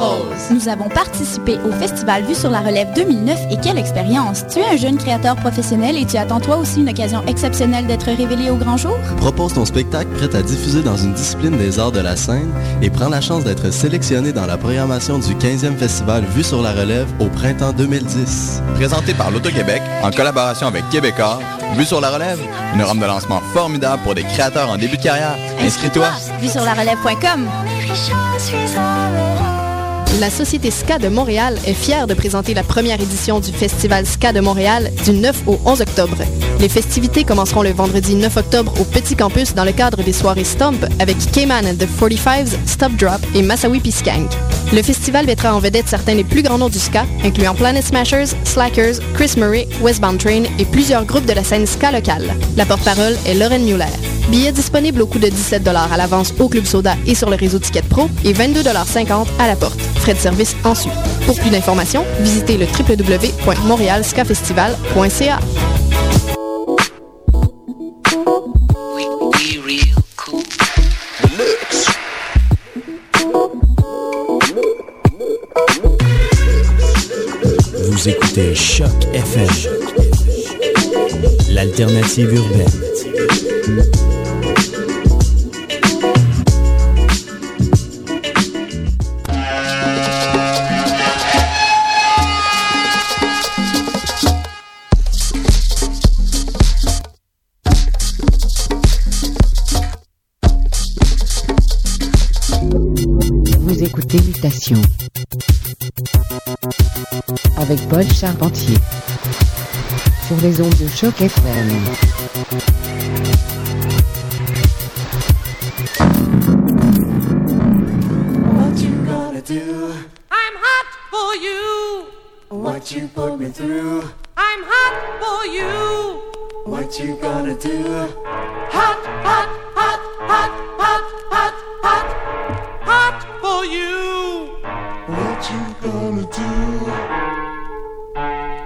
Rose. Nous avons participé au festival Vue sur la relève 2009 et quelle expérience! Tu es un jeune créateur professionnel et tu attends toi aussi une occasion exceptionnelle d'être révélé au grand jour? Propose ton spectacle prêt à diffuser dans une discipline des arts de la scène et prends la chance d'être sélectionné dans la programmation du 15e festival Vue sur la relève au printemps 2010. Présenté par l'Auto-Québec en collaboration avec Québécois, Vue sur la relève, une rampe de lancement formidable pour des créateurs en début de carrière. Inscris-toi! Vue sur la relève.com La Société SCA de Montréal est fière de présenter la première édition du Festival SCA de Montréal du 9 au 11 octobre. Les festivités commenceront le vendredi 9 octobre au Petit Campus dans le cadre des soirées Stomp avec Cayman and the 45s, Stop Drop et Massawi Piskank. Le festival mettra en vedette certains des plus grands noms du ska, incluant Planet Smashers, Slackers, Chris Murray, Westbound Train et plusieurs groupes de la scène ska locale. La porte-parole est Lauren Muller. Billets disponibles au coût de 17 à l'avance au Club Soda et sur le réseau Ticket Pro et 22,50 à la porte. Frais de service ensuite. Pour plus d'informations, visitez le www.montrealskafestival.ca. Vous écoutez Choc FM, l'alternative urbaine. Charpentier sur les ondes de choc FM. What you gonna do? I'm hot for you. What you put me through? I'm hot for you. What you gonna do? Hot, hot, hot, hot, hot, hot, hot, hot for you. What you gonna do? Bye.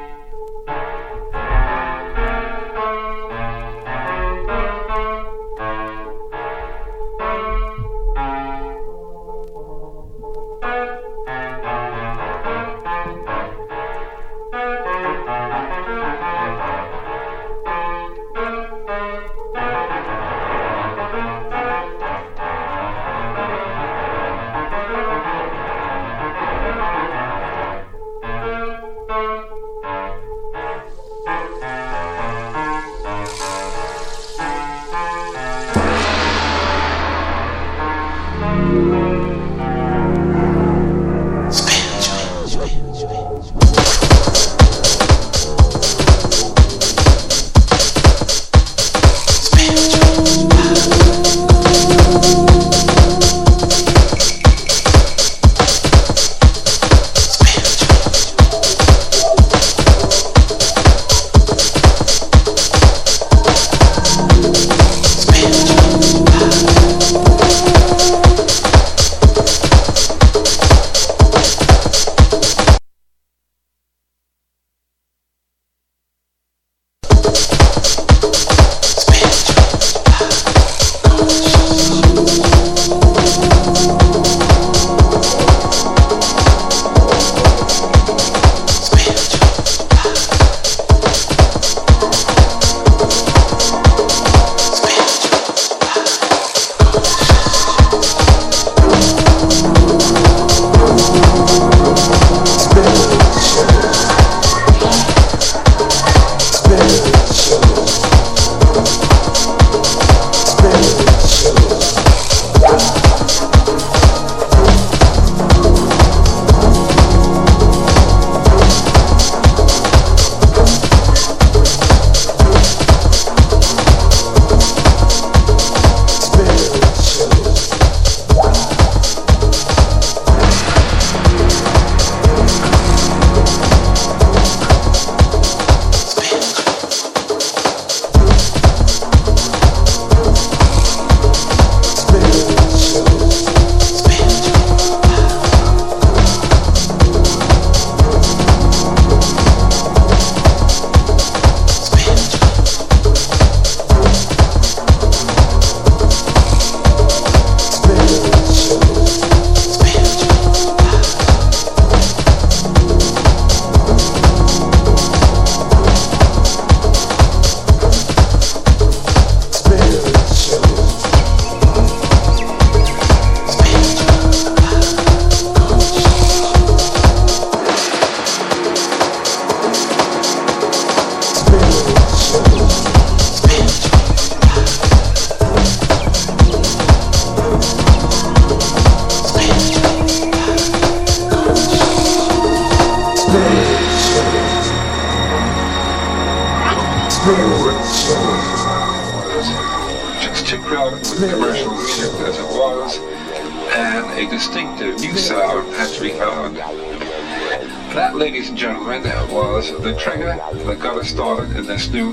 got us started in this new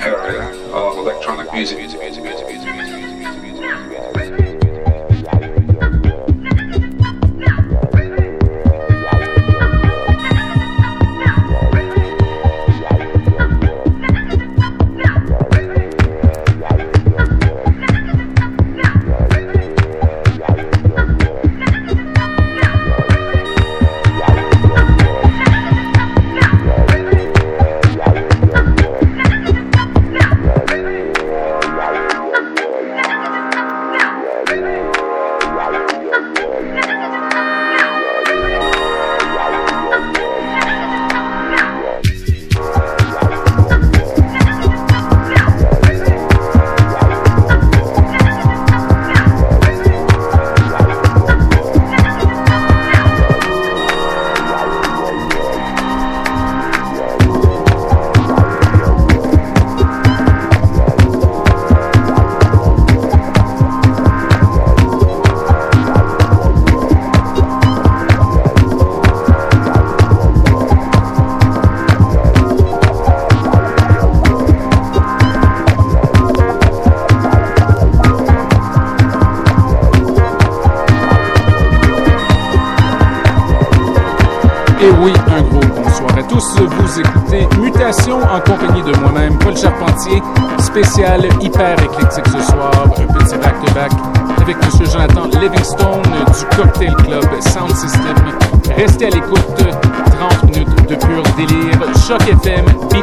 area of electronic music, music, music, music, music. shook it, Tim.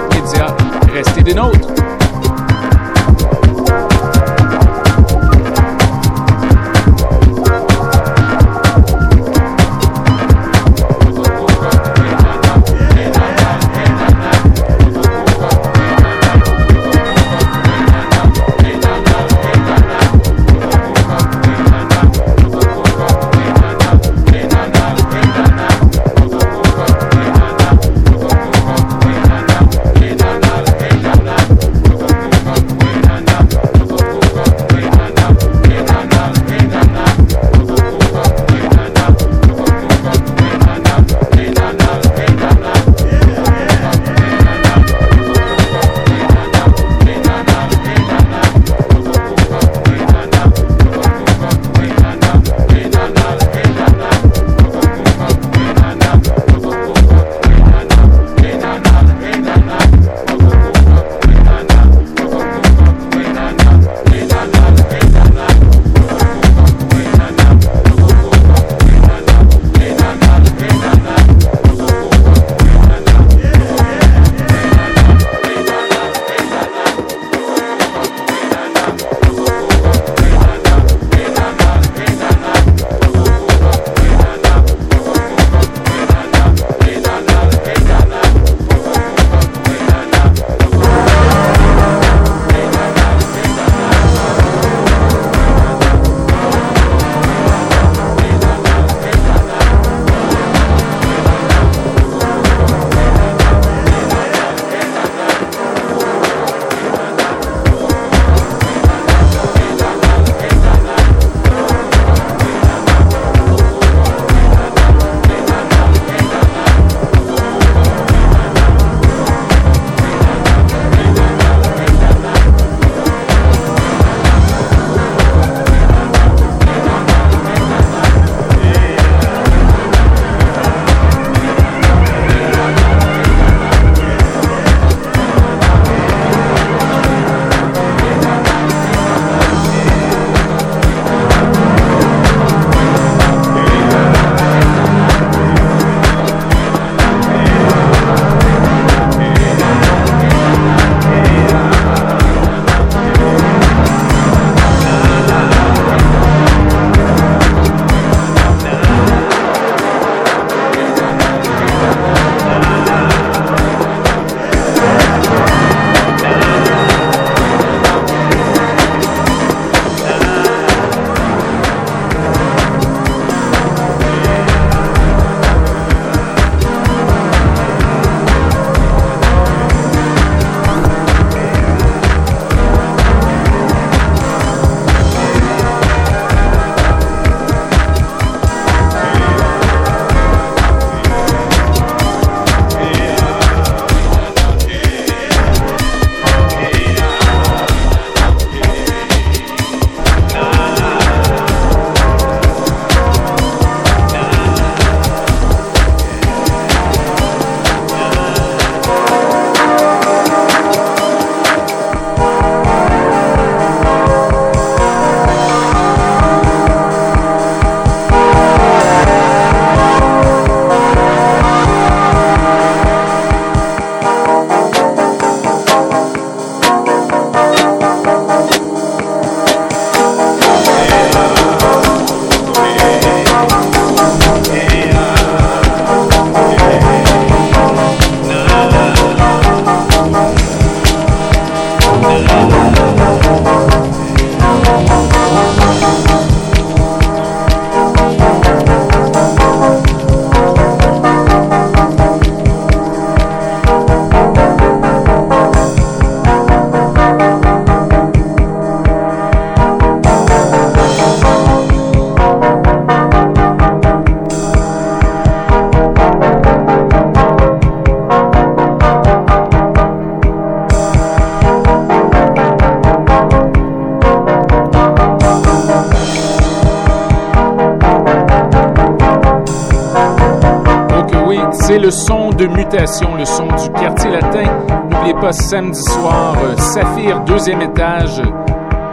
Mutation, le son du quartier latin. N'oubliez pas, samedi soir, euh, Saphir, deuxième étage.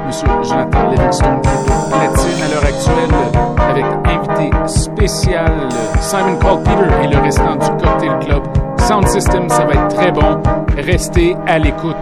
Monsieur Jonathan au platine à l'heure actuelle, avec invité spécial Simon Cole Peter et le restant du Cocktail Club. Sound System, ça va être très bon. Restez à l'écoute.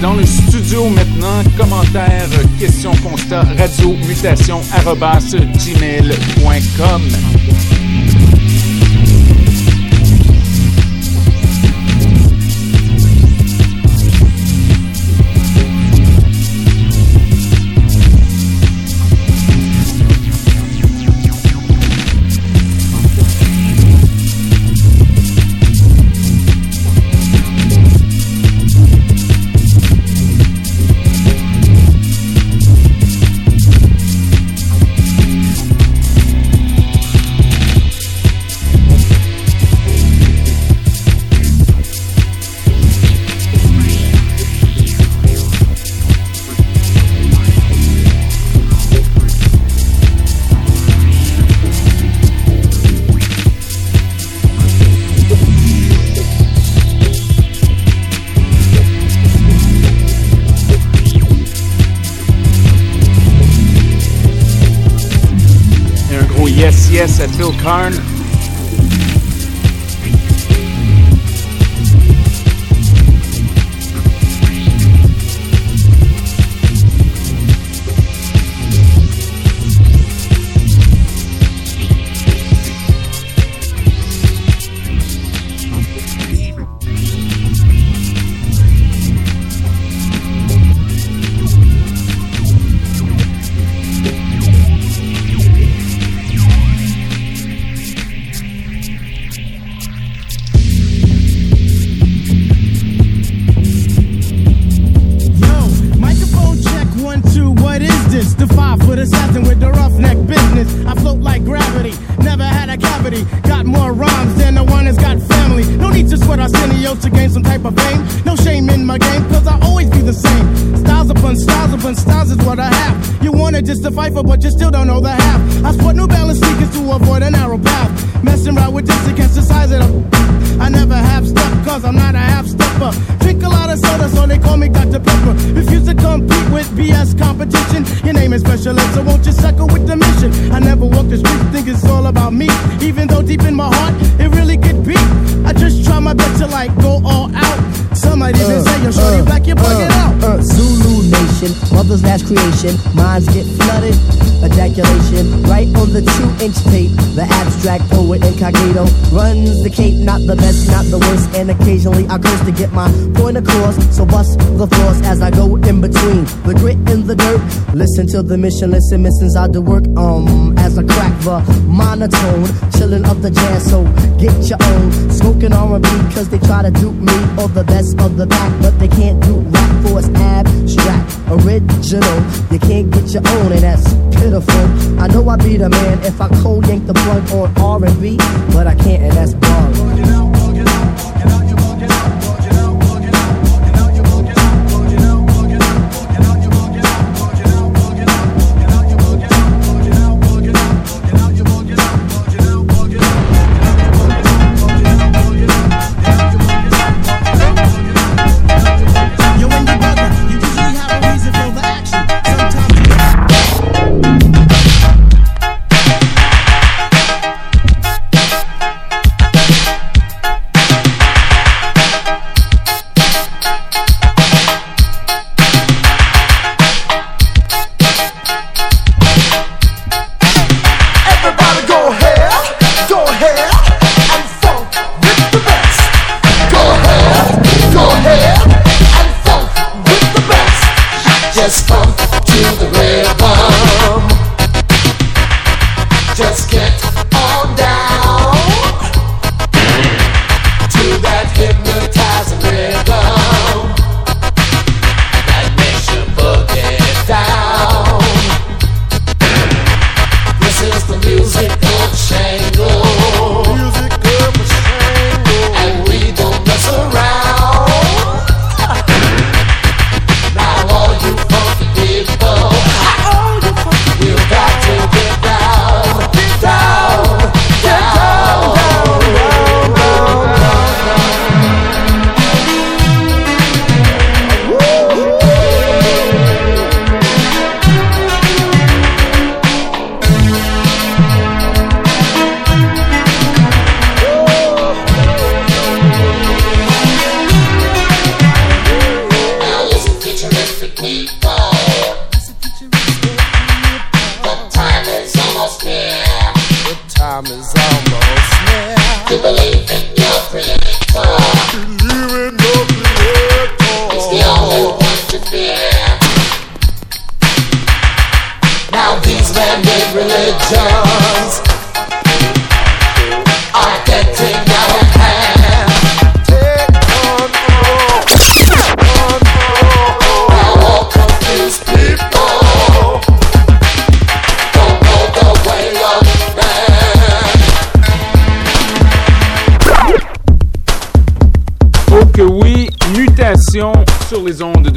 Dans le studio maintenant. Commentaires, questions, constats, radio, mutation, gmail.com. yes at Phil Karn. Got more rhymes than the one that's got family. No need to sweat Arsenio to gain some type of fame. No shame in my game, cause I always be the same. Styles upon styles upon styles is what I have. You wanna fight for, but you still don't know the half. I sport New Balance sneakers to avoid a narrow path. Messing around with this against the size of the. I never have stuff, cause I'm not a half stepper. Drink a lot of soda, so they call me Dr. Pepper. Refuse to compete with BS competition. Your name is Special so won't you suckle with the mission? I never walk the street, think it's all about me. Even though deep in my heart, it really could be. I just try my best to like go all out. Some might even say, yo, shorty black, you plug it out. uh, Zulu Nation, mother's last creation, minds get flooded. Ejaculation, right on the two inch tape. The abstract poet incognito runs the cape, not the best, not the worst. And occasionally I curse to get my point across. So bust the floors as I go in between the grit and the dirt. Listen to the mission, listen, missions I do work. Um, as I crack the monotone, of the jazz. So get your own smoking R&B, cause they try to dupe me or the best of the pack, but they can't do rap for it's abstract, original. You can't get your own, and that's pitiful. I know I'd be the man if I cold yank the plug on R&B, but I can't, and that's wrong.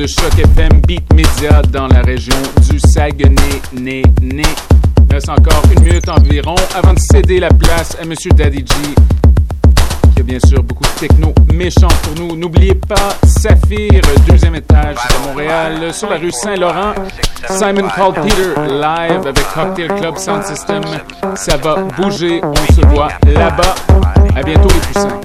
De choc FM Beat Media dans la région du Saguenay, né, né. Il reste encore une minute environ avant de céder la place à Monsieur Daddy G, qui a bien sûr beaucoup de techno méchant pour nous. N'oubliez pas Saphir, deuxième étage de Montréal, sur la rue Saint-Laurent. Simon Called Peter live avec Cocktail Club Sound System. Ça va bouger, on se voit là-bas. À bientôt les poussins.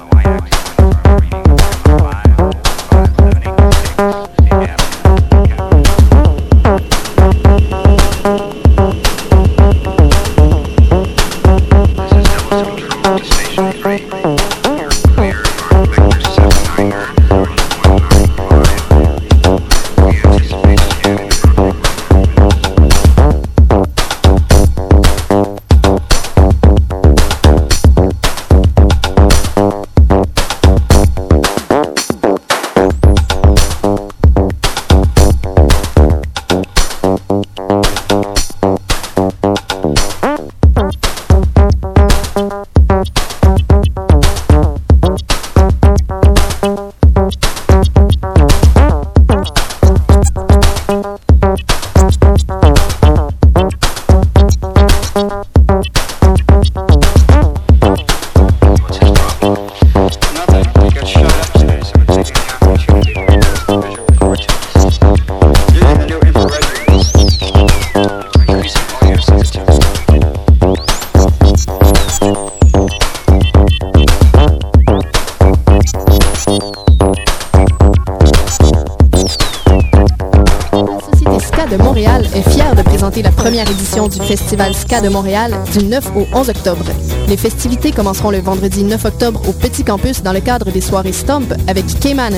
Festival Ska de Montréal du 9 au 11 octobre. Les festivités commenceront le vendredi 9 octobre au Petit Campus dans le cadre des soirées Stomp avec Cayman